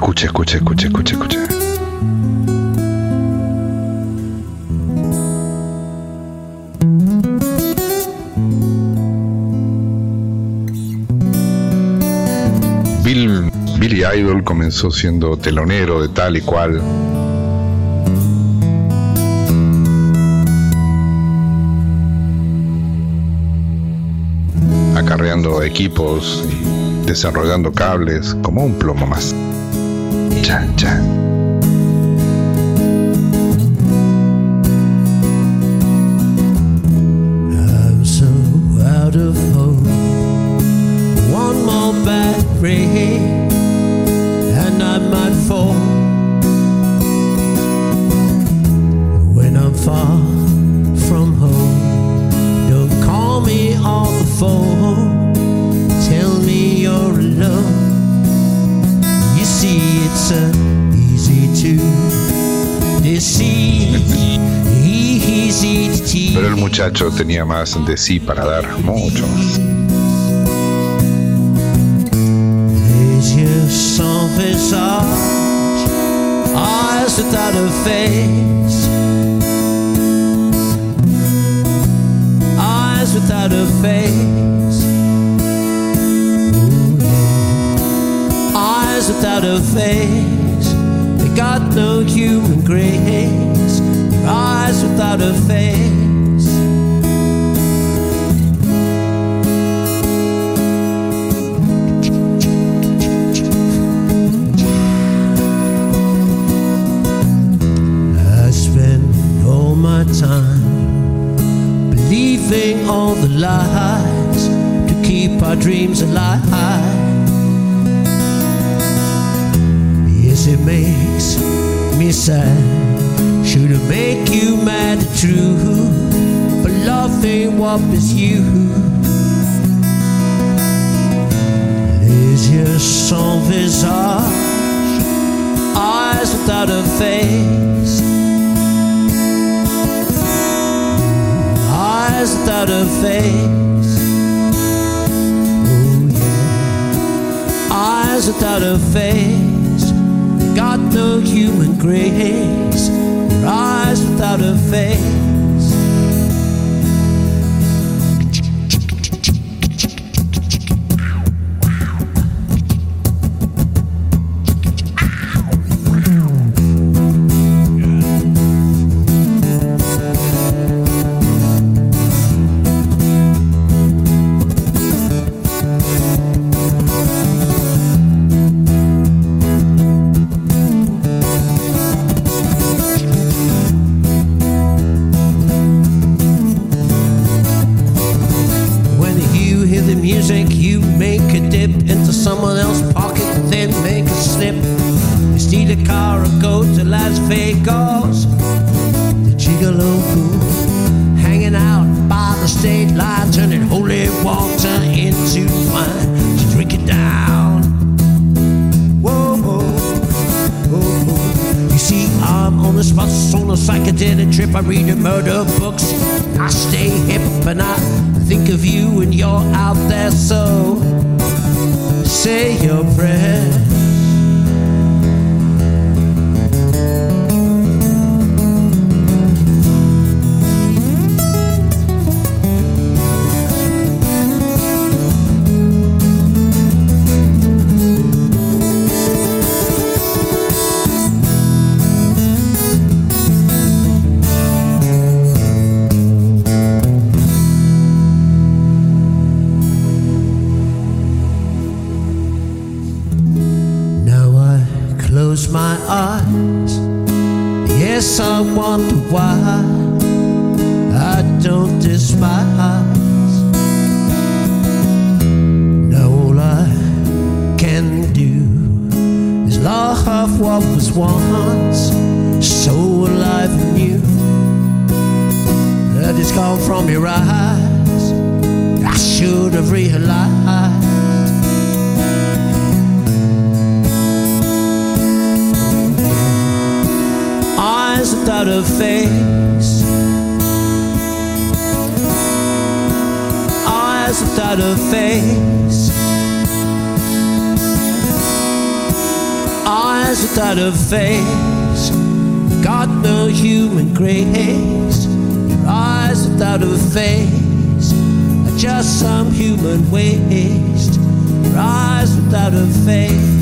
Escuche, escuche, escuche, escuche, escuche. Bill, Billy Idol comenzó siendo telonero de tal y cual. Acarreando equipos y desarrollando cables como un plomo más. Chan. I'm so out of hope. One more bad break, and I might fall. When I'm far from home, don't call me on the phone. Muchacho tenía más de sí para dar, mucho eyes without a face? Eyes without a face. Eyes without a face. They got no human grace. Eyes without a face. All the lies to keep our dreams alive. Yes, it makes me sad. Should it make you mad? True, but love ain't what is you. Les yeux sans visage eyes without a face? Eyes without a face. Oh yeah. Eyes without a face. Got no human grace. Eyes without a face. You hear the music, you make a dip into someone else's pocket, then make a slip. You steal a car or go to Las Vegas. The gigolo fool hanging out by the state line, turning holy water into wine. You drink it down. Whoa, whoa, whoa, whoa. You see, I'm on this bus on a psychedelic trip. I read murder books. I stay hip and I think of you and you're out there. So say your prayer. Close my eyes. Yes, I wonder why I don't despise. Now all I can do is love what was once so alive and new. That is gone from your eyes. I should have realized. Without a face. Eyes without a face. eyes without a face. Got no human grace. Your eyes without a face are just some human waste. Your eyes without a face.